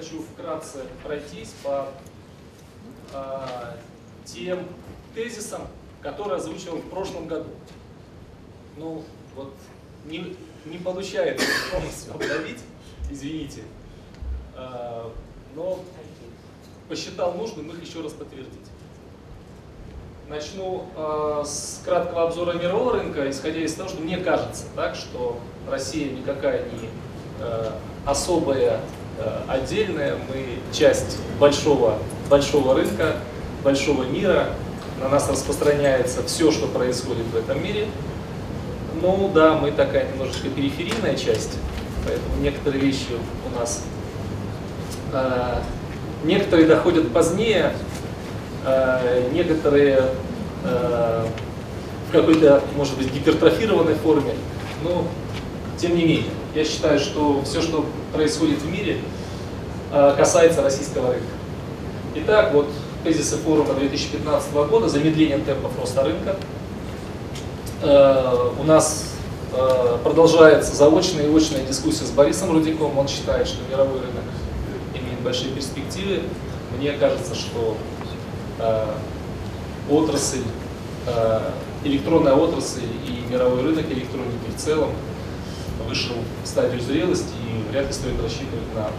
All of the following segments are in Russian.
хочу вкратце пройтись по э, тем тезисам, которые озвучил в прошлом году. Ну, вот не, не получается полностью обновить, извините. Э, но посчитал нужным их еще раз подтвердить. Начну э, с краткого обзора мирового рынка, исходя из того, что мне кажется, так, что Россия никакая не э, особая, отдельная, мы часть большого, большого рынка, большого мира, на нас распространяется все, что происходит в этом мире. Ну да, мы такая немножечко периферийная часть, поэтому некоторые вещи у нас, э, некоторые доходят позднее, э, некоторые э, в какой-то, может быть, гипертрофированной форме, но тем не менее, я считаю, что все, что происходит в мире, э, касается российского рынка. Итак, вот тезисы форума 2015 года, замедление темпов роста рынка. Э, у нас э, продолжается заочная и очная дискуссия с Борисом Рудиковым. Он считает, что мировой рынок имеет большие перспективы. Мне кажется, что отрасль, электронная отрасль и мировой рынок электроники в целом вышел в стадию зрелости и вряд ли стоит рассчитывать на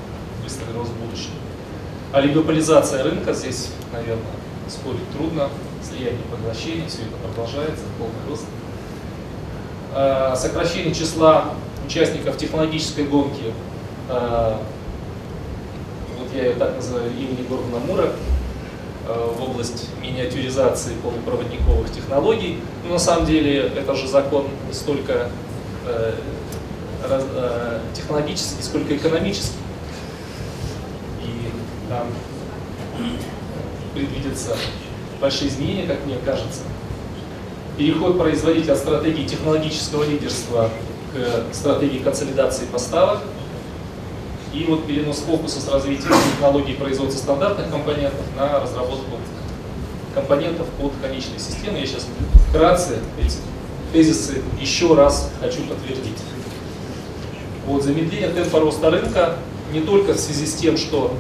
быстрый рост в будущем. Олигополизация рынка здесь, наверное, спорить трудно. Слияние поглощений, все это продолжается, полный рост. А, сокращение числа участников технологической гонки, а, вот я ее так называю, имени Гордона Мура, а, в область миниатюризации полупроводниковых технологий. Но на самом деле это же закон столько э, э, технологический, сколько экономический там предвидятся большие изменения, как мне кажется. Переход производителя от стратегии технологического лидерства к стратегии консолидации поставок. И вот перенос фокуса с развитием технологий производства стандартных компонентов на разработку компонентов под конечные системы. Я сейчас вкратце эти тезисы еще раз хочу подтвердить. Вот замедление темпа роста рынка не только в связи с тем, что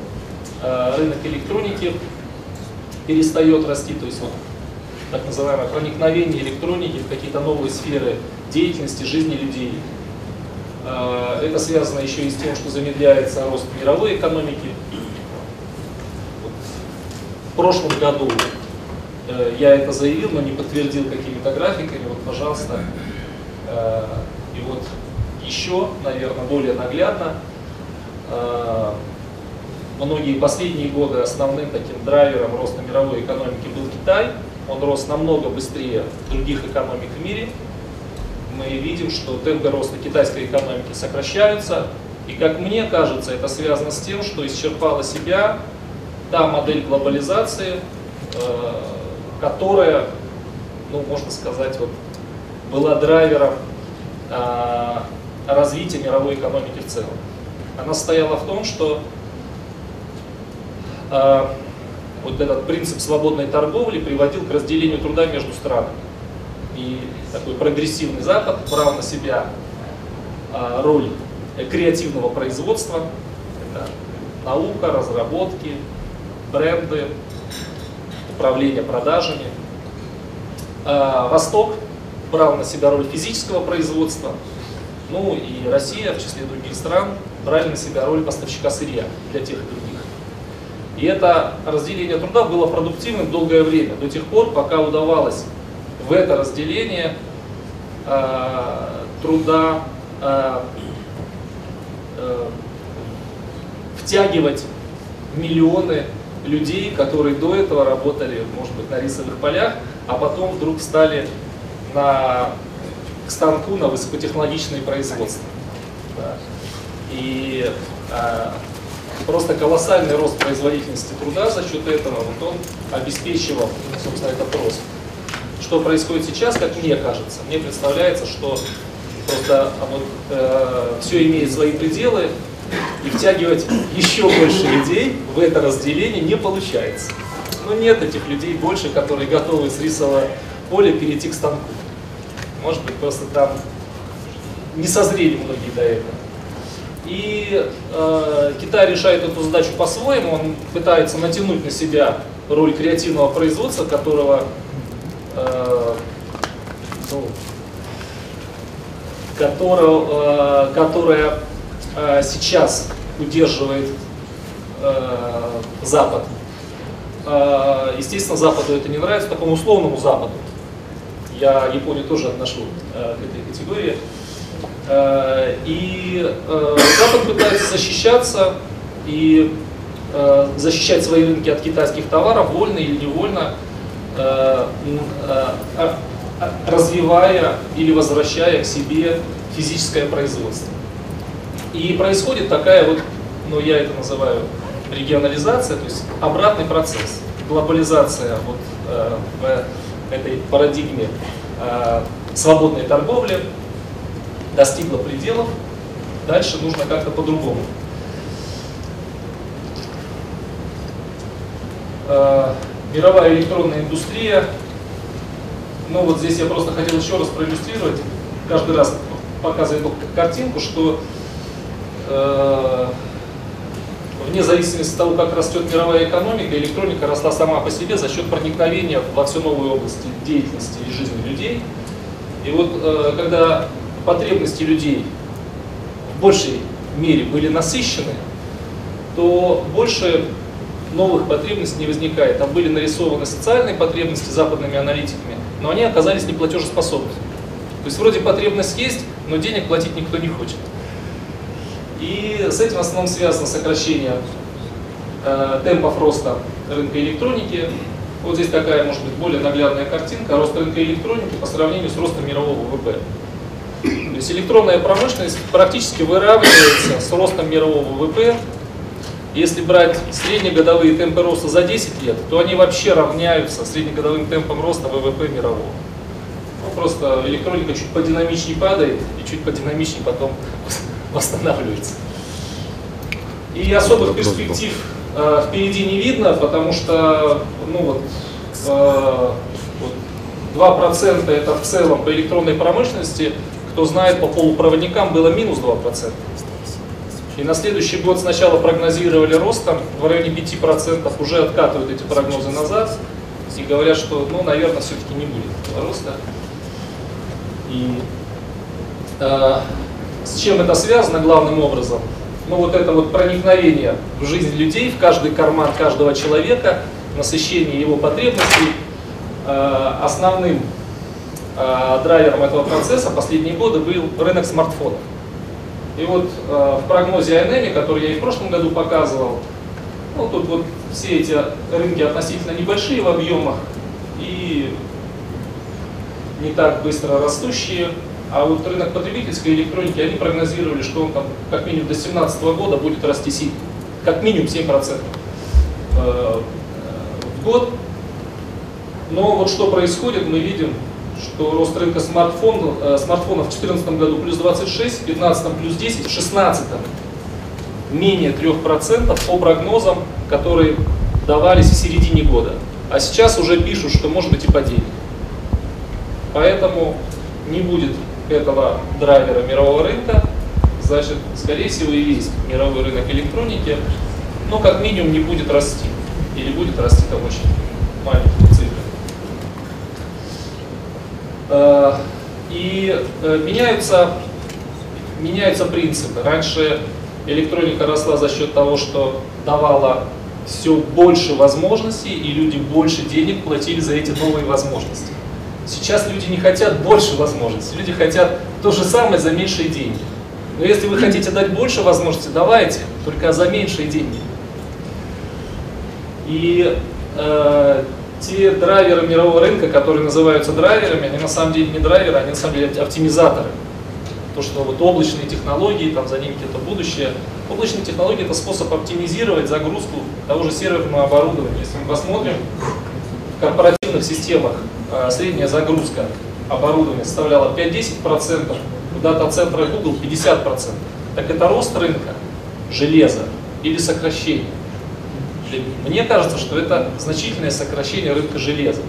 Э, рынок электроники перестает расти, то есть вот так называемое проникновение электроники в какие-то новые сферы деятельности, жизни людей. Э, это связано еще и с тем, что замедляется рост мировой экономики. В прошлом году э, я это заявил, но не подтвердил какими-то графиками. Вот, пожалуйста. И вот еще, наверное, более наглядно многие последние годы основным таким драйвером роста мировой экономики был Китай. Он рос намного быстрее других экономик в мире. Мы видим, что темпы роста китайской экономики сокращаются. И как мне кажется, это связано с тем, что исчерпала себя та модель глобализации, э, которая, ну, можно сказать, вот, была драйвером э, развития мировой экономики в целом. Она стояла в том, что а, вот этот принцип свободной торговли приводил к разделению труда между странами. И такой прогрессивный Запад брал на себя а, роль креативного производства, это наука, разработки, бренды, управление продажами. А Восток брал на себя роль физического производства, ну и Россия, в числе других стран, брали на себя роль поставщика сырья для тех и других. И это разделение труда было продуктивным долгое время, до тех пор, пока удавалось в это разделение э, труда э, э, втягивать миллионы людей, которые до этого работали, может быть, на рисовых полях, а потом вдруг стали на, станку на высокотехнологичные производства. И э, просто колоссальный рост производительности труда за счет этого, вот он обеспечивал, собственно, этот рост. Что происходит сейчас, как мне кажется, мне представляется, что просто а вот, э, все имеет свои пределы, и втягивать еще больше людей в это разделение не получается. Но нет этих людей больше, которые готовы с рисового поля перейти к станку. Может быть, просто там не созрели многие до этого. И э, Китай решает эту задачу по-своему, он пытается натянуть на себя роль креативного производства, которого, э, ну, которого, э, которое э, сейчас удерживает э, Запад. Э, естественно, Западу это не нравится, такому условному Западу. Я Японию тоже отношу э, к этой категории. Э, и э, Запад пытается защищаться и э, защищать свои рынки от китайских товаров, вольно или невольно, развивая или возвращая к себе физическое производство. И происходит такая вот, ну я это называю регионализация, то есть обратный процесс, глобализация вот, в этой парадигме свободной торговли, достигла пределов, дальше нужно как-то по-другому. Э, мировая электронная индустрия. Ну вот здесь я просто хотел еще раз проиллюстрировать, каждый раз показывая эту картинку, что э, вне зависимости от того, как растет мировая экономика, электроника росла сама по себе за счет проникновения во все новые области деятельности и жизни людей. И вот э, когда потребности людей в большей мере были насыщены, то больше новых потребностей не возникает. Там были нарисованы социальные потребности западными аналитиками, но они оказались неплатежеспособны. То есть вроде потребность есть, но денег платить никто не хочет. И с этим в основном связано сокращение э, темпов роста рынка электроники. Вот здесь такая, может быть, более наглядная картинка. Рост рынка электроники по сравнению с ростом мирового ВВП. То есть электронная промышленность практически выравнивается с ростом мирового ВВП. Если брать среднегодовые темпы роста за 10 лет, то они вообще равняются среднегодовым темпам роста ВВП мирового. Ну, просто электроника чуть подинамичнее падает и чуть подинамичнее потом восстанавливается. И особых перспектив э, впереди не видно, потому что ну, вот, э, вот 2% это в целом по электронной промышленности кто знает, по полупроводникам было минус 2%. И на следующий год сначала прогнозировали рост там, в районе 5%, уже откатывают эти прогнозы назад и говорят, что, ну, наверное, все-таки не будет роста. И э, с чем это связано главным образом? Ну, вот это вот проникновение в жизнь людей, в каждый карман каждого человека, насыщение его потребностей, э, основным Э, драйвером этого процесса последние годы был рынок смартфонов. И вот э, в прогнозе INEMI, который я и в прошлом году показывал, ну, тут вот все эти рынки относительно небольшие в объемах и не так быстро растущие, а вот рынок потребительской электроники, они прогнозировали, что он там как минимум до 2017 года будет расти сильно, как минимум 7% э, в год. Но вот что происходит, мы видим что рост рынка смартфон, э, смартфонов в 2014 году плюс 26, в 2015 плюс 10, в 2016 менее 3% по прогнозам, которые давались в середине года. А сейчас уже пишут, что может быть и падение. Поэтому не будет этого драйвера мирового рынка, значит, скорее всего, и весь мировой рынок электроники, но как минимум не будет расти. Или будет расти там очень маленькие цифры. Э, и э, меняются, меняются принципы. Раньше электроника росла за счет того, что давала все больше возможностей, и люди больше денег платили за эти новые возможности. Сейчас люди не хотят больше возможностей, люди хотят то же самое за меньшие деньги. Но если вы хотите дать больше возможностей, давайте, только за меньшие деньги. И э, те драйверы мирового рынка, которые называются драйверами, они на самом деле не драйверы, они на самом деле оптимизаторы. То, что вот облачные технологии, там за ними где-то будущее. Облачные технологии это способ оптимизировать загрузку того же серверного оборудования. Если мы посмотрим, в корпоративных системах средняя загрузка оборудования составляла 5-10%, в дата-центрах Google 50%. Так это рост рынка железа или сокращение. Мне кажется, что это значительное сокращение рынка железа.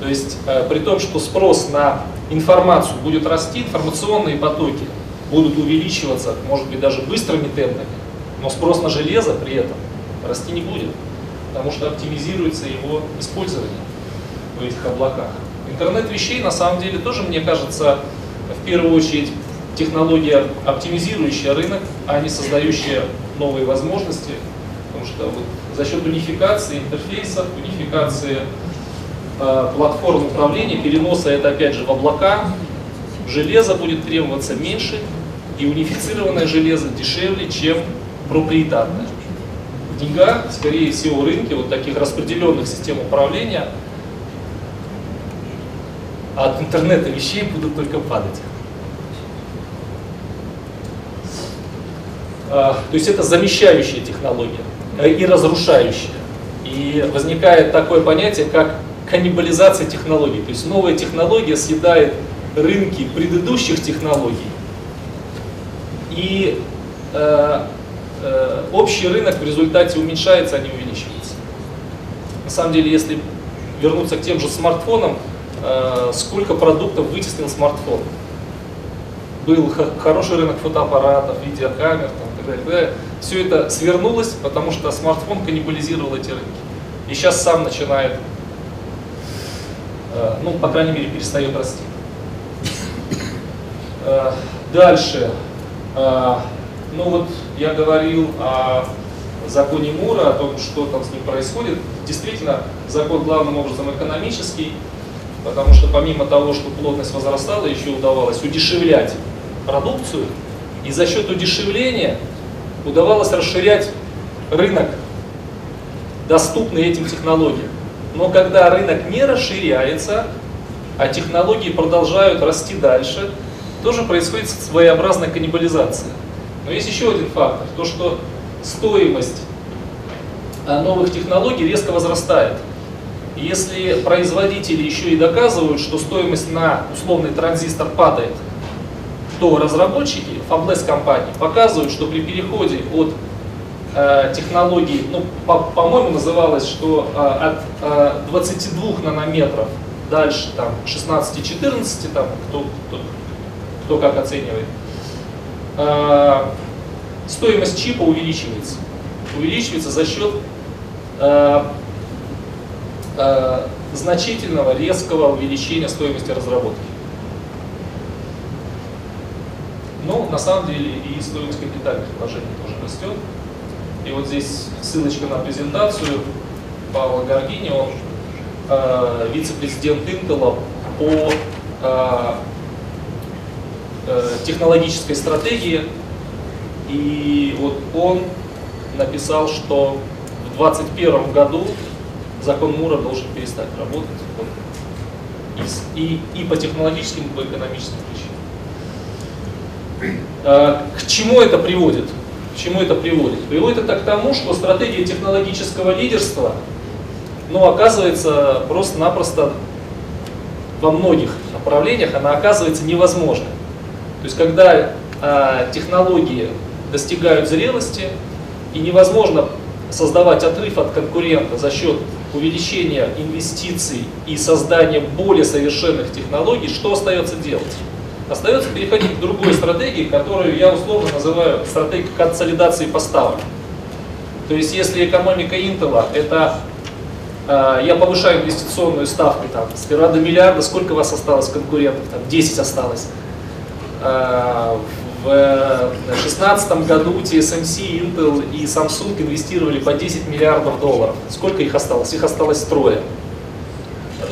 То есть, э, при том, что спрос на информацию будет расти, информационные потоки будут увеличиваться, может быть, даже быстрыми темпами, но спрос на железо при этом расти не будет, потому что оптимизируется его использование в этих облаках. Интернет вещей на самом деле тоже, мне кажется, в первую очередь технология, оптимизирующая рынок, а не создающая новые возможности, потому что вот за счет унификации интерфейсов, унификации э, платформ управления, переноса это опять же в облака, железо будет требоваться меньше, и унифицированное железо дешевле, чем проприетарное. В деньгах, скорее всего, рынки вот таких распределенных систем управления от интернета вещей будут только падать. А, то есть это замещающая технология э, и разрушающая. И возникает такое понятие, как каннибализация технологий. То есть новая технология съедает рынки предыдущих технологий. И э, э, общий рынок в результате уменьшается, а не увеличивается. На самом деле, если вернуться к тем же смартфонам, сколько продуктов вытеснил смартфон? Был хороший рынок фотоаппаратов, видеокамер, там, и так далее. Все это свернулось, потому что смартфон каннибализировал эти рынки. И сейчас сам начинает, э, ну, по крайней мере, перестает расти. Э, дальше. Э, ну вот я говорил о законе Мура, о том, что там с ним происходит. Действительно, закон главным образом экономический, потому что помимо того, что плотность возрастала, еще удавалось удешевлять продукцию, и за счет удешевления удавалось расширять рынок, доступный этим технологиям. Но когда рынок не расширяется, а технологии продолжают расти дальше, тоже происходит своеобразная каннибализация. Но есть еще один фактор, то что стоимость а, новых технологий резко возрастает. Если производители еще и доказывают, что стоимость на условный транзистор падает, то разработчики, фаблес компании, показывают, что при переходе от э, технологий, ну, по-моему, по называлось, что э, от э, 22 нанометров дальше там 16-14, там, кто, кто, кто как оценивает, э, стоимость чипа увеличивается. Увеличивается за счет э, э, значительного, резкого увеличения стоимости разработки. Но на самом деле и стоимость капитальных вложений тоже растет. И вот здесь ссылочка на презентацию Павла Гаргини, он э, вице-президент Intel по э, э, технологической стратегии. И вот он написал, что в 2021 году закон Мура должен перестать работать. И, и по технологическим, и по экономическим причинам. Э, к чему это приводит? К чему это приводит? Приводит это к тому, что стратегия технологического лидерства ну, оказывается просто-напросто во многих направлениях она оказывается невозможной. То есть когда э, технологии достигают зрелости и невозможно создавать отрыв от конкурента за счет увеличения инвестиций и создания более совершенных технологий, что остается делать? Остается переходить к другой стратегии, которую я условно называю стратегией консолидации поставок. То есть если экономика Intel это э, я повышаю инвестиционную ставку там, сперва до миллиарда, сколько у вас осталось конкурентов? Там 10 осталось. Э, в 2016 году TSMC, Intel и Samsung инвестировали по 10 миллиардов долларов. Сколько их осталось? Их осталось трое.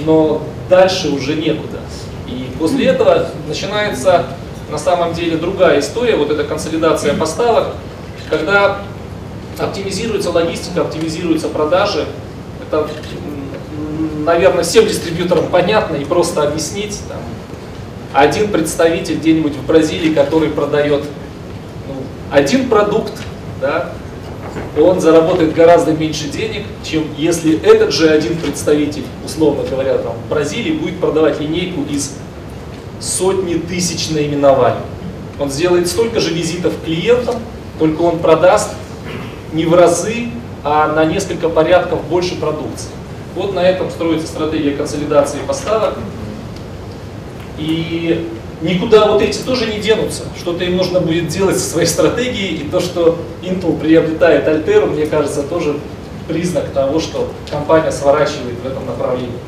Но дальше уже некуда. И после этого начинается на самом деле другая история, вот эта консолидация поставок, когда оптимизируется логистика, оптимизируются продажи. Это, наверное, всем дистрибьюторам понятно и просто объяснить. Там, один представитель где-нибудь в Бразилии, который продает ну, один продукт, да, он заработает гораздо меньше денег, чем если этот же один представитель, условно говоря, там, в Бразилии будет продавать линейку из сотни тысяч наименований. Он сделает столько же визитов клиентам, только он продаст не в разы, а на несколько порядков больше продукции. Вот на этом строится стратегия консолидации поставок. И никуда вот эти тоже не денутся. Что-то им нужно будет делать со своей стратегией, и то, что Intel приобретает Altera, мне кажется, тоже признак того, что компания сворачивает в этом направлении.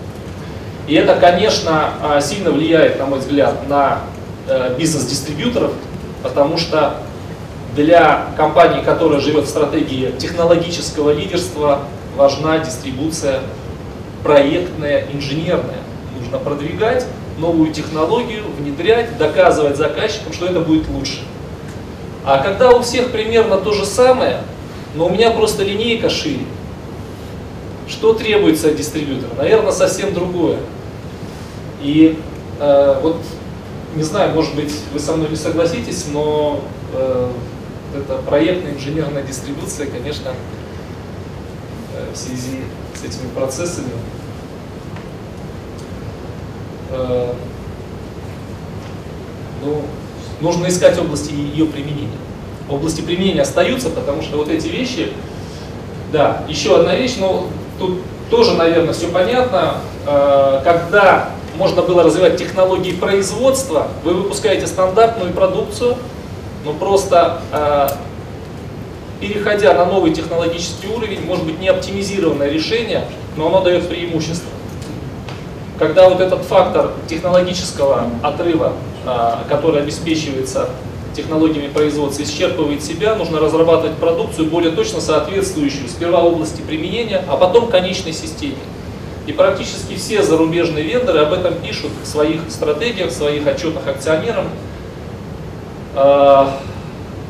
И это, конечно, а, сильно влияет, на мой взгляд, на э, бизнес дистрибьюторов, потому что для компании, которая живет в стратегии технологического лидерства, важна дистрибуция проектная, инженерная. Нужно продвигать новую технологию, внедрять, доказывать заказчикам, что это будет лучше. А когда у всех примерно то же самое, но у меня просто линейка шире, что требуется от дистрибьютора? Наверное, совсем другое. И э, вот, не знаю, может быть, вы со мной не согласитесь, но э, эта проектная инженерная дистрибуция, конечно, э, в связи с этими процессами э, ну, нужно искать области ее применения. Области применения остаются, потому что вот эти вещи, да, еще одна вещь, но тут тоже, наверное, все понятно. Э, когда можно было развивать технологии производства, вы выпускаете стандартную продукцию, но просто э, переходя на новый технологический уровень, может быть не оптимизированное решение, но оно дает преимущество. Когда вот этот фактор технологического отрыва, а, который обеспечивается технологиями производства, исчерпывает себя, нужно разрабатывать продукцию более точно соответствующую сперва области применения, а потом конечной системе. И практически все зарубежные вендоры об этом пишут в своих стратегиях, в своих отчетах акционерам. А,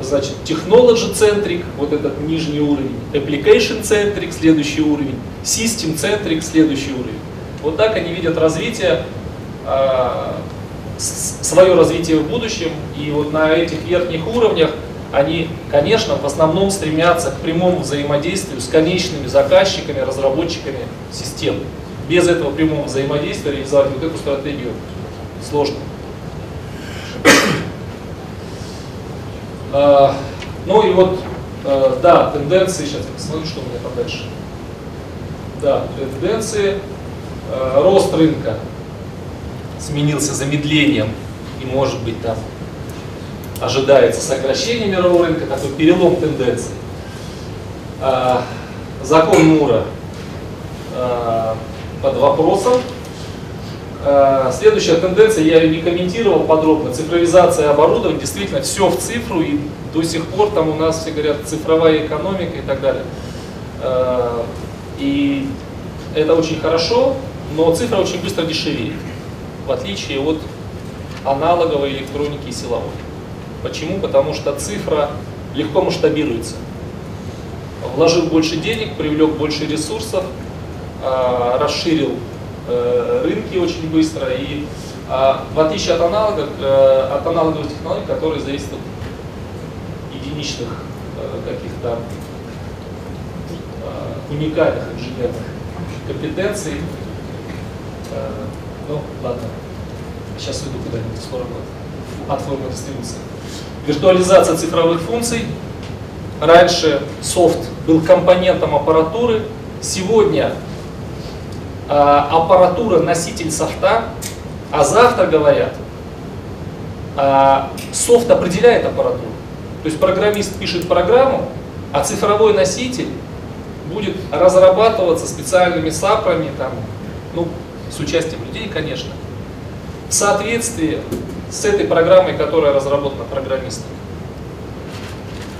значит, technology-centric, вот этот нижний уровень, application-centric, следующий уровень, system-centric, следующий уровень. Вот так они видят развитие, а, свое развитие в будущем, и вот на этих верхних уровнях они, конечно, в основном стремятся к прямому взаимодействию с конечными заказчиками, разработчиками систем. Без этого прямого взаимодействия реализовать вот эту стратегию сложно. А, ну и вот, а, да, тенденции, сейчас я посмотрю, что у меня там дальше. Да, тенденции, рост рынка сменился замедлением и может быть там ожидается сокращение мирового рынка, такой перелом тенденций. Закон Мура под вопросом. Э, следующая тенденция, я ее не комментировал подробно, цифровизация оборудования, действительно все в цифру, и до сих пор там у нас все говорят цифровая экономика и так далее. Э, и это очень хорошо, но цифра очень быстро дешевеет, в отличие от аналоговой электроники и силовой. Почему? Потому что цифра легко масштабируется. Вложил больше денег, привлек больше ресурсов, э, расширил Э, рынки очень быстро. И а, в отличие от аналогов, э, от аналоговых технологий, которые зависят от единичных э, каких-то уникальных инженерных компетенций. Ну, ладно, сейчас уйду куда-нибудь, скоро будет от формы дистрибуции. Виртуализация цифровых функций. Раньше софт был компонентом аппаратуры, сегодня Э, аппаратура, носитель софта, а завтра говорят, э, софт определяет аппаратуру. То есть программист пишет программу, а цифровой носитель будет разрабатываться специальными сапрами, там, ну, с участием людей, конечно, в соответствии с этой программой, которая разработана программистом.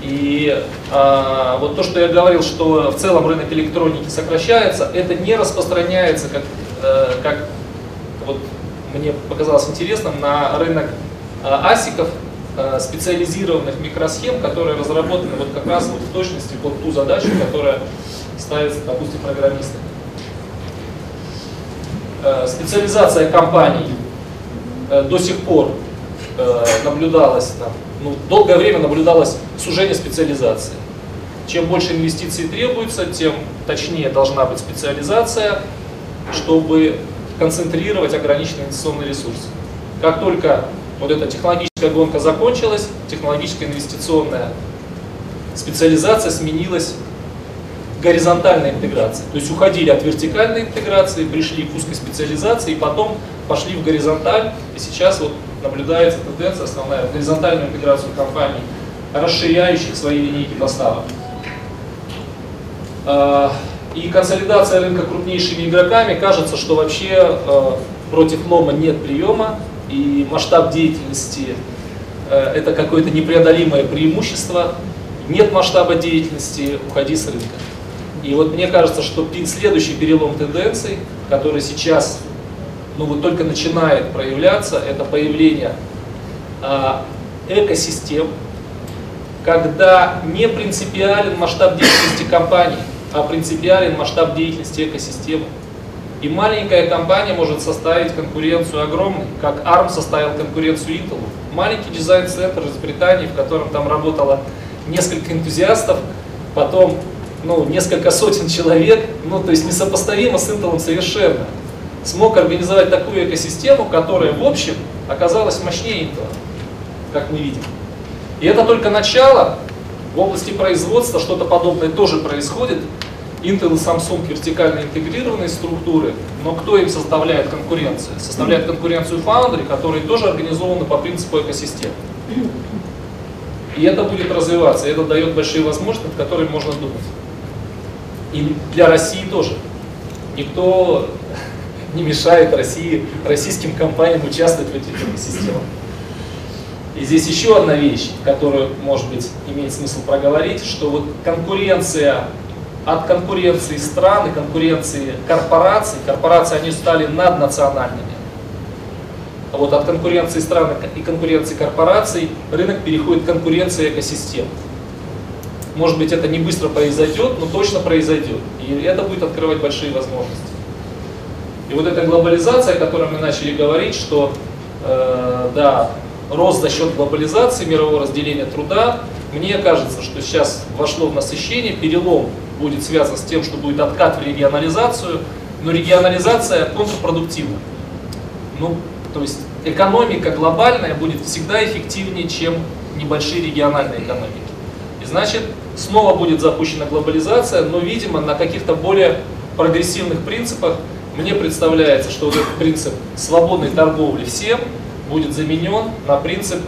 И а, вот то, что я говорил, что в целом рынок электроники сокращается, это не распространяется, как, э, как вот мне показалось интересным, на рынок э, асиков, э, специализированных микросхем, которые разработаны вот как раз вот в точности под ту задачу, которая ставится, допустим, программистами. Э, специализация компаний э, до сих пор э, наблюдалась ну, долгое время наблюдалось сужение специализации. Чем больше инвестиций требуется, тем точнее должна быть специализация, чтобы концентрировать ограниченный инвестиционный ресурс. Как только вот эта технологическая гонка закончилась, технологическая инвестиционная специализация сменилась горизонтальной интеграцией. То есть уходили от вертикальной интеграции, пришли к узкой специализации, и потом пошли в горизонталь, и сейчас вот наблюдается тенденция основная в горизонтальную интеграцию компаний, расширяющих свои линейки поставок. А, и консолидация рынка крупнейшими игроками, кажется, что вообще а, против лома нет приема, и масштаб деятельности а, это какое-то непреодолимое преимущество. Нет масштаба деятельности, уходи с рынка. И вот мне кажется, что следующий перелом тенденций, который сейчас ну, вот только начинает проявляться, это появление экосистем, когда не принципиален масштаб деятельности компании, а принципиален масштаб деятельности экосистемы. И маленькая компания может составить конкуренцию огромной, как ARM составил конкуренцию Intel. Маленький дизайн-центр из Британии, в котором там работало несколько энтузиастов, потом ну, несколько сотен человек, ну, то есть несопоставимо с Intel совершенно, смог организовать такую экосистему, которая, в общем, оказалась мощнее Intel, как мы видим. И это только начало. В области производства что-то подобное тоже происходит. Intel и Samsung вертикально интегрированные структуры, но кто им составляет конкуренцию? Составляет конкуренцию Foundry, которые тоже организованы по принципу экосистемы. И это будет развиваться, и это дает большие возможности, над которыми можно думать. И для России тоже. Никто не мешает России, российским компаниям участвовать в этих экосистемах. И здесь еще одна вещь, которую, может быть, имеет смысл проговорить, что вот конкуренция от конкуренции стран и конкуренции корпораций, корпорации они стали наднациональными. А вот от конкуренции стран и конкуренции корпораций рынок переходит к конкуренции экосистем. Может быть, это не быстро произойдет, но точно произойдет. И это будет открывать большие возможности. И вот эта глобализация, о которой мы начали говорить, что э, да, рост за счет глобализации, мирового разделения труда, мне кажется, что сейчас вошло в насыщение, перелом будет связан с тем, что будет откат в регионализацию, но регионализация контрпродуктивна. Ну, то есть экономика глобальная будет всегда эффективнее, чем небольшие региональные экономики. И значит, снова будет запущена глобализация, но, видимо, на каких-то более прогрессивных принципах. Мне представляется, что вот этот принцип свободной торговли всем – будет заменен на принцип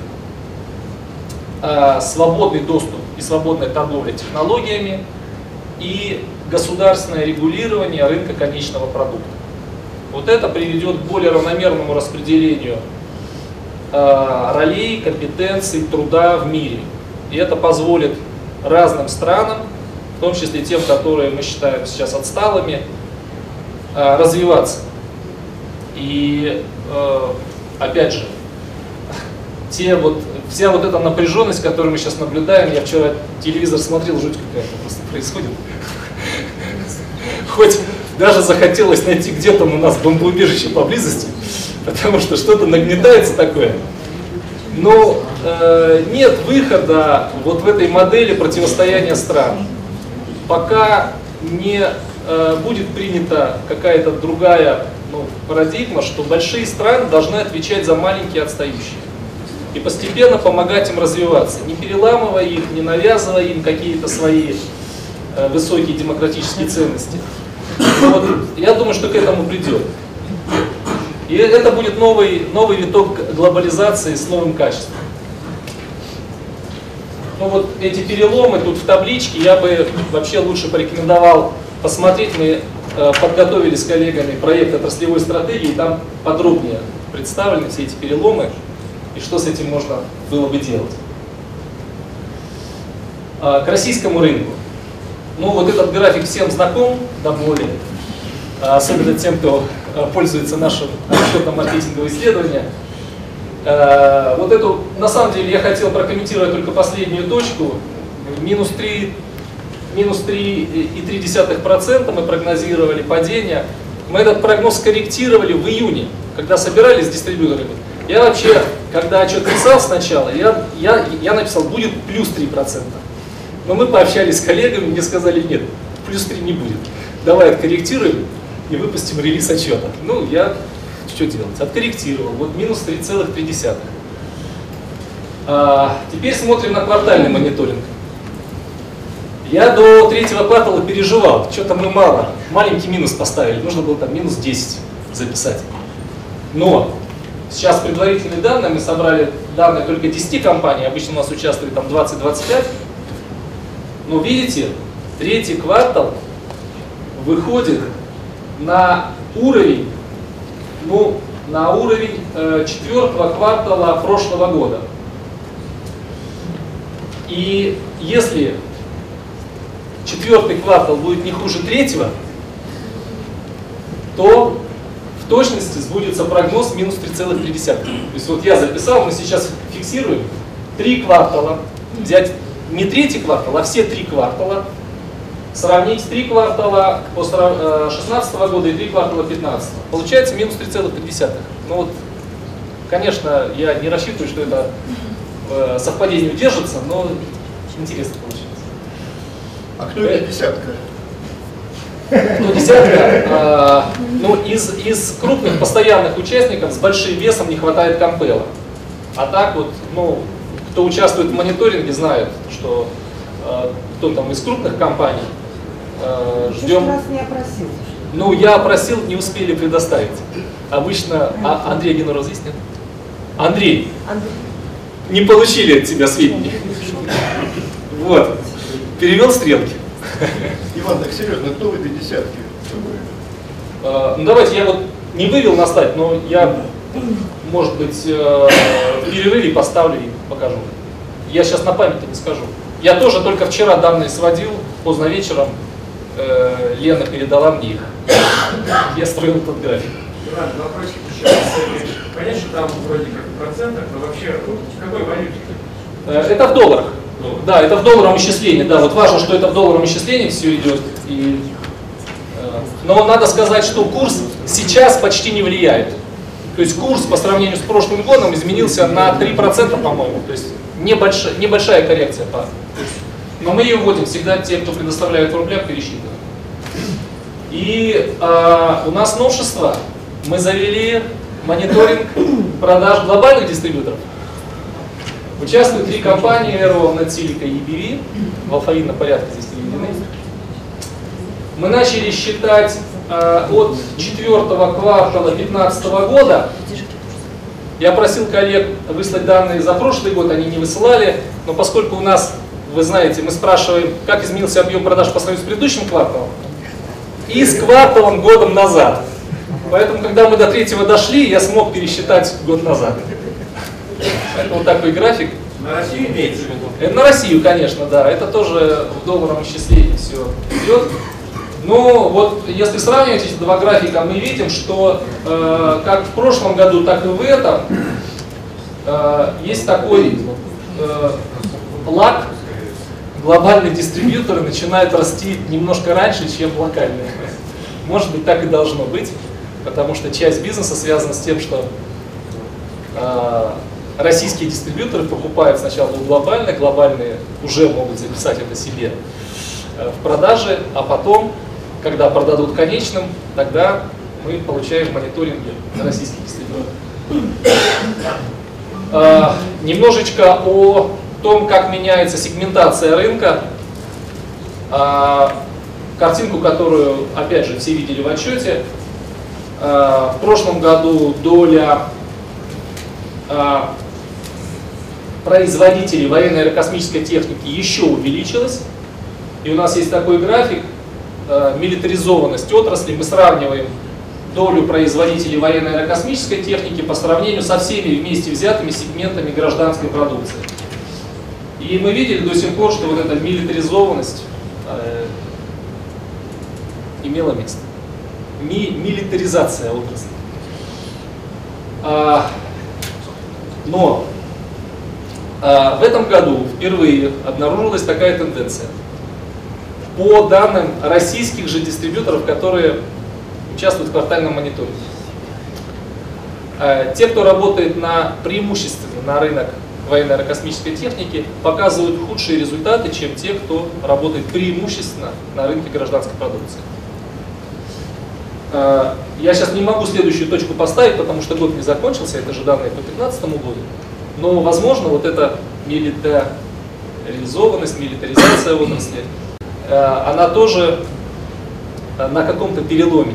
э, свободный доступ и свободная торговля технологиями и государственное регулирование рынка конечного продукта. Вот это приведет к более равномерному распределению э, ролей, компетенций, труда в мире. И это позволит разным странам, в том числе тем, которые мы считаем сейчас отсталыми, э, развиваться. И э, опять же, те вот, вся вот эта напряженность, которую мы сейчас наблюдаем, я вчера телевизор смотрел, жуть какая-то просто происходит. Хоть даже захотелось найти где-то у нас бомбоубежище поблизости, потому что что-то нагнетается такое. Но э, нет выхода вот в этой модели противостояния стран. Пока не э, будет принята какая-то другая ну, парадигма, что большие страны должны отвечать за маленькие отстающие. И постепенно помогать им развиваться, не переламывая их, не навязывая им какие-то свои э, высокие демократические ценности. вот, я думаю, что к этому придет. И это будет новый, новый виток глобализации с новым качеством. Ну вот эти переломы тут в табличке я бы вообще лучше порекомендовал посмотреть. Мы Э, подготовили с коллегами проект отраслевой стратегии, там подробнее представлены все эти переломы и что с этим можно было бы делать. А, к российскому рынку. Ну вот этот график всем знаком до боли, а, особенно тем, кто пользуется нашим расчетом маркетингового исследования. Вот эту, на самом деле, я хотел прокомментировать только последнюю точку. Минус 3 минус 3,3% мы прогнозировали падение. Мы этот прогноз корректировали в июне, когда собирались с дистрибьюторами. Я вообще, когда отчет писал сначала, я, я, я написал, будет плюс 3%. Но мы пообщались с коллегами, мне сказали, нет, плюс 3 не будет. Давай откорректируем и выпустим релиз отчета. Ну, я что делать? Откорректировал. Вот минус 3,3. А, теперь смотрим на квартальный мониторинг. Я до третьего квартала переживал, что-то мы мало, маленький минус поставили, нужно было там минус 10 записать. Но Сейчас предварительные данные, мы собрали данные только 10 компаний, обычно у нас участвует там 20-25. Но видите, третий квартал выходит на уровень, ну, на уровень э, четвертого квартала прошлого года. И если четвертый квартал будет не хуже третьего, то в точности сбудется прогноз минус 3,3. То есть вот я записал, мы сейчас фиксируем три квартала, взять не третий квартал, а все три квартала, сравнить три квартала по 16 э, года и три квартала 15. Получается минус 3,3. Ну вот, конечно, я не рассчитываю, что это э, совпадение удержится, но интересно получается. А кто это десятка? Ну, десятка, а, ну, из, из крупных постоянных участников с большим весом не хватает Кампела. А так вот, ну, кто участвует в мониторинге, знает, что кто там из крупных компаний, а, ждем... Ты не опросил. Ну, я опросил, не успели предоставить. Обычно... А, Андрей Генеров здесь нет? Андрей, Андрей, не получили от тебя сведения. Вот. Перевел стрелки. Иван, так серьезно, кто в этой десятке? А, ну давайте я вот не вывел на слайд, но я, может быть, э, в перерыве поставлю и покажу. Я сейчас на памяти не скажу. Я тоже только вчера данные сводил, поздно вечером э, Лена передала мне их. Я строил этот график. Иван, вопросик еще. Понятно, что там вроде как в процентах, но вообще ну, в какой валюте? Э, это в долларах. Да, это в долларовом исчислении. Да, вот важно, что это в долларовом исчислении все идет. И, э, но надо сказать, что курс сейчас почти не влияет. То есть курс по сравнению с прошлым годом изменился на 3%, по-моему. То есть небольшая, небольшая коррекция. По, но мы ее вводим всегда те, кто предоставляет в рублях, пересчитывают. И э, у нас новшество. Мы завели мониторинг продаж глобальных дистрибьюторов. Участвуют три компании Aero, Natsilica и EBV, в алфавитном порядке здесь приведены. Мы начали считать э, от четвертого квартала 2015 года. Я просил коллег выслать данные за прошлый год, они не высылали, но поскольку у нас, вы знаете, мы спрашиваем, как изменился объем продаж по сравнению с предыдущим кварталом, и с кварталом годом назад. Поэтому, когда мы до третьего дошли, я смог пересчитать год назад. Это вот такой график. На Россию имеется в виду? Это на Россию, конечно, да. Это тоже в долларовом исчислении все идет. Но вот если сравнивать эти два графика, мы видим, что э, как в прошлом году, так и в этом э, есть такой э, лак. Глобальные дистрибьюторы начинают расти немножко раньше, чем локальные. Может быть, так и должно быть, потому что часть бизнеса связана с тем, что э, российские дистрибьюторы покупают сначала глобально, глобальные уже могут записать это себе э, в продаже, а потом, когда продадут конечным, тогда мы получаем мониторинги российских дистрибьюторов. Э, немножечко о том, как меняется сегментация рынка. Э, картинку, которую, опять же, все видели в отчете. В прошлом году доля производителей военной аэрокосмической техники еще увеличилась. И у нас есть такой график, милитаризованность отрасли. Мы сравниваем долю производителей военной аэрокосмической техники по сравнению со всеми вместе взятыми сегментами гражданской продукции. И мы видели до сих пор, что вот эта милитаризованность э, имела место. Ми милитаризация отрасли. А, но а, в этом году впервые обнаружилась такая тенденция. По данным российских же дистрибьюторов, которые участвуют в квартальном мониторинге. А, те, кто работает на преимущественно на рынок военной аэрокосмической техники, показывают худшие результаты, чем те, кто работает преимущественно на рынке гражданской продукции. А, я сейчас не могу следующую точку поставить, потому что год не закончился, это же данные по 2015 году. Но, возможно, вот эта милитаризованность, милитаризация отрасли, э, она тоже э, на каком-то переломе.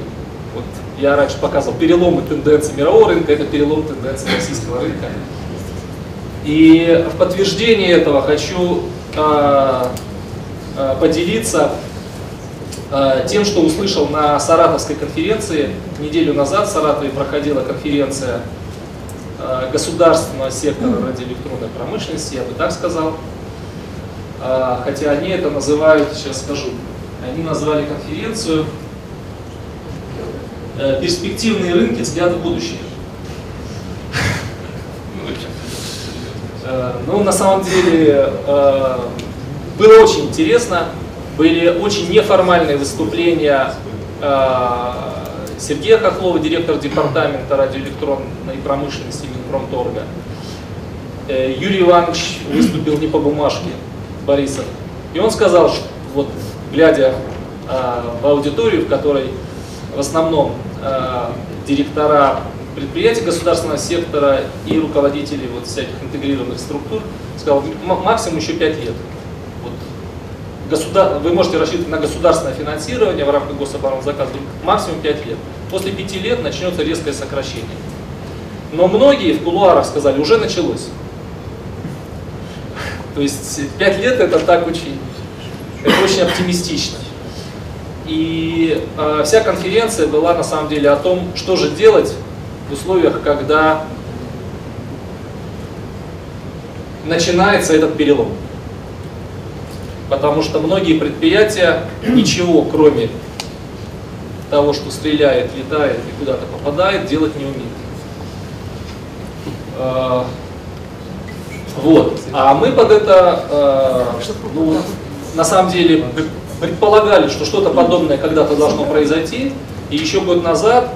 Вот я раньше показывал переломы тенденций мирового рынка, это перелом тенденций российского рынка. И в подтверждение этого хочу э, поделиться э, тем, что услышал на Саратовской конференции. Неделю назад в Саратове проходила конференция э, государственного сектора радиоэлектронной промышленности, я бы так сказал. Э, хотя они это называют, сейчас скажу, они назвали конференцию э, «Перспективные рынки. Взгляд в будущее». Э, ну, на самом деле, э, было очень интересно. Были очень неформальные выступления э, Сергея Хохлова, директор департамента радиоэлектронной промышленности Минпромторга. Юрий Иванович выступил не по бумажке, Борисов. И он сказал, что вот глядя в аудиторию, в которой в основном директора предприятий государственного сектора и руководители вот всяких интегрированных структур, сказал, максимум еще 5 лет. Вот, государ... Вы можете рассчитывать на государственное финансирование в рамках гособоронзаказа максимум 5 лет. После 5 лет начнется резкое сокращение. Но многие в кулуарах сказали, уже началось. То есть 5 лет это так очень, это очень оптимистично. И э, вся конференция была на самом деле о том, что же делать в условиях, когда начинается этот перелом. Потому что многие предприятия ничего, кроме того, что стреляет, летает и куда-то попадает, делать не умеют. А, вот. А мы под это, а, ну, на самом деле, предполагали, что что-то подобное когда-то должно произойти. И еще год назад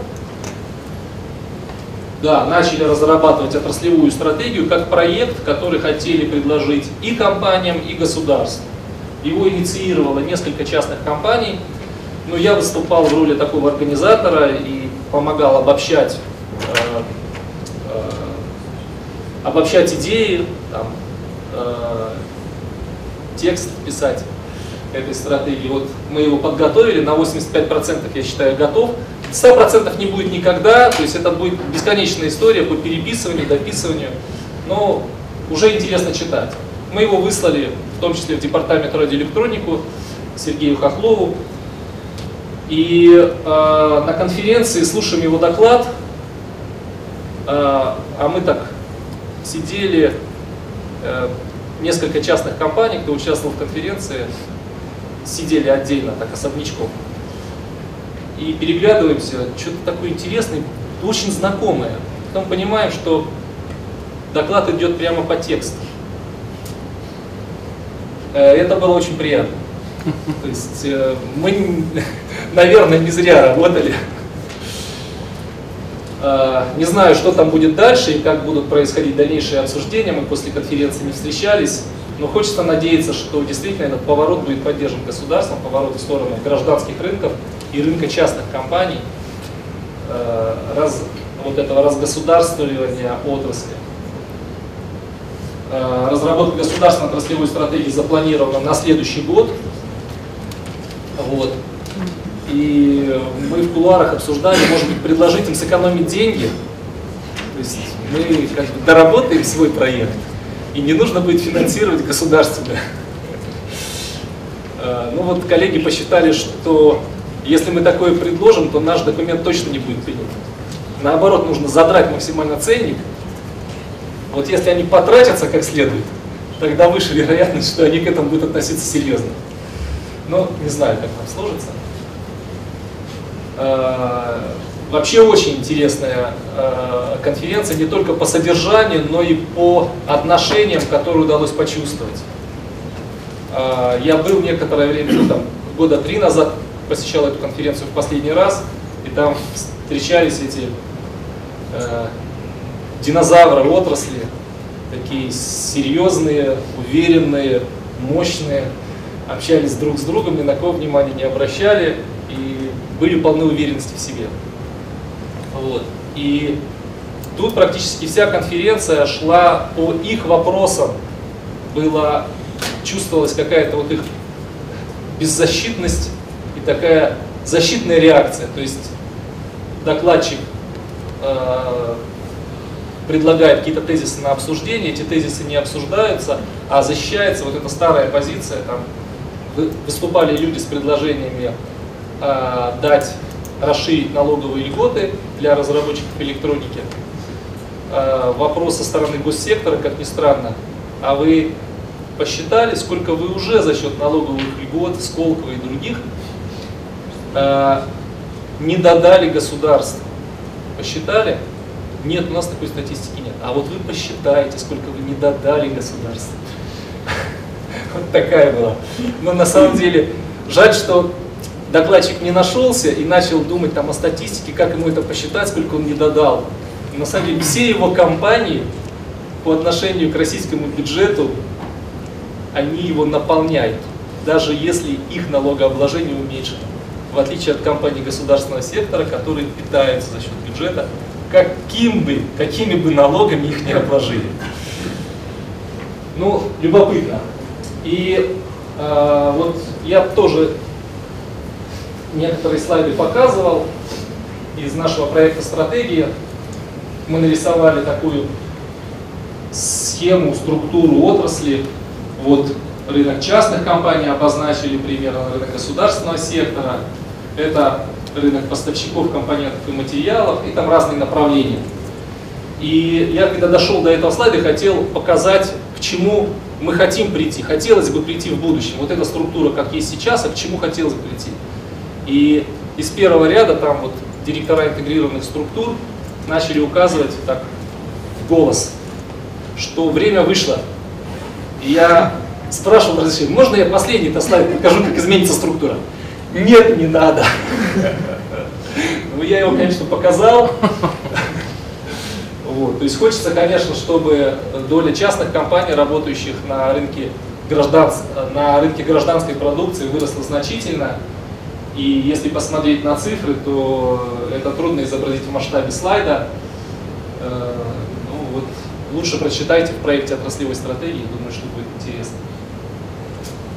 да, начали разрабатывать отраслевую стратегию как проект, который хотели предложить и компаниям, и государству. Его инициировало несколько частных компаний, но я выступал в роли такого организатора и помогал обобщать, э, э, обобщать идеи, там, э, текст писать этой стратегии. Вот мы его подготовили, на 85% я считаю готов. 100% не будет никогда, то есть это будет бесконечная история по переписыванию, дописыванию, но уже интересно читать. Мы его выслали, в том числе в департамент радиоэлектронику, Сергею Хохлову. И э, на конференции слушаем его доклад, э, а мы так сидели, э, несколько частных компаний, кто участвовал в конференции, сидели отдельно, так особнячком и переглядываемся, что-то такое интересное, очень знакомое. Потом понимаем, что доклад идет прямо по тексту. Э, это было очень приятно. То есть э, мы, наверное, не зря работали. Э, не знаю, что там будет дальше и как будут происходить дальнейшие обсуждения. Мы после конференции не встречались. Но хочется надеяться, что действительно этот поворот будет поддержан государством, поворот в сторону гражданских рынков и рынка частных компаний, э, раз, вот этого разгосударствования отрасли. Э, разработка государственной отраслевой стратегии запланирована на следующий год. Вот. И мы в кулуарах обсуждали, может быть, предложить им сэкономить деньги. То есть мы как бы доработаем свой проект, и не нужно будет финансировать государственное. Э, ну вот коллеги посчитали, что если мы такое предложим, то наш документ точно не будет принят. Наоборот, нужно задрать максимально ценник. Вот если они потратятся как следует, тогда выше вероятность, что они к этому будут относиться серьезно. Но не знаю, как там сложится. Вообще очень интересная э, конференция не только по содержанию, но и по отношениям, которые удалось почувствовать. Э, я был некоторое время, ну, там, года три назад посещал эту конференцию в последний раз, и там встречались эти э, динозавры отрасли, такие серьезные, уверенные, мощные, общались друг с другом, ни на кого внимания не обращали и были полны уверенности в себе. Вот. И тут практически вся конференция шла по их вопросам. Было, чувствовалась какая-то вот их беззащитность и такая защитная реакция. То есть докладчик э, предлагает какие-то тезисы на обсуждение, эти тезисы не обсуждаются, а защищается вот эта старая позиция, там выступали люди с предложениями э, дать, расширить налоговые льготы для разработчиков электроники. Э, вопрос со стороны госсектора, как ни странно, а вы посчитали, сколько вы уже за счет налоговых льгот, Сколково и других э, не додали государству? Посчитали? Нет, у нас такой статистики нет. А вот вы посчитаете, сколько вы не додали государству. Вот такая была. Но на самом деле, жаль, что докладчик не нашелся и начал думать там о статистике, как ему это посчитать, сколько он не додал. На самом деле, все его компании по отношению к российскому бюджету, они его наполняют, даже если их налогообложение уменьшено. В отличие от компаний государственного сектора, которые питаются за счет бюджета, каким бы, какими бы налогами их не обложили. Ну, любопытно. И э, вот я тоже некоторые слайды показывал из нашего проекта стратегии. Мы нарисовали такую схему, структуру отрасли. Вот рынок частных компаний обозначили примерно рынок государственного сектора. Это рынок поставщиков компонентов и материалов, и там разные направления. И я, когда дошел до этого слайда, хотел показать, к чему мы хотим прийти. Хотелось бы прийти в будущем. Вот эта структура, как есть сейчас, а к чему хотелось бы прийти. И из первого ряда там вот директора интегрированных структур начали указывать так в голос, что время вышло. И я спрашивал разрешение, можно я последний -то слайд покажу, как изменится структура? Нет, не надо. Ну, я его, конечно, показал. Вот. То есть хочется, конечно, чтобы доля частных компаний, работающих на рынке, граждан, на рынке гражданской продукции, выросла значительно. И если посмотреть на цифры, то это трудно изобразить в масштабе слайда. Э, ну, вот, лучше прочитайте в проекте отраслевой стратегии, думаю, что будет интересно.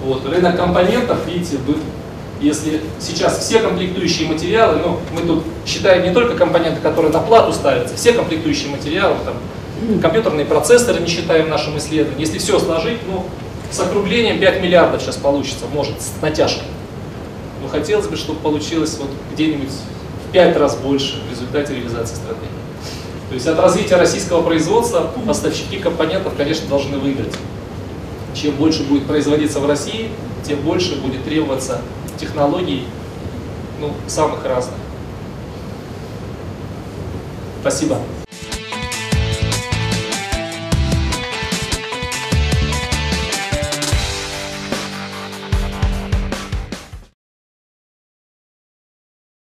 Вот, рынок компонентов, видите, если сейчас все комплектующие материалы, ну, мы тут считаем не только компоненты, которые на плату ставятся, все комплектующие материалы, там, компьютерные процессоры не считаем в нашем исследовании. Если все сложить, ну, с округлением 5 миллиардов сейчас получится, может, с натяжкой. Но хотелось бы, чтобы получилось вот где-нибудь в 5 раз больше в результате реализации стратегии. То есть от развития российского производства поставщики компонентов, конечно, должны выиграть. Чем больше будет производиться в России, тем больше будет требоваться технологий ну, самых разных. Спасибо.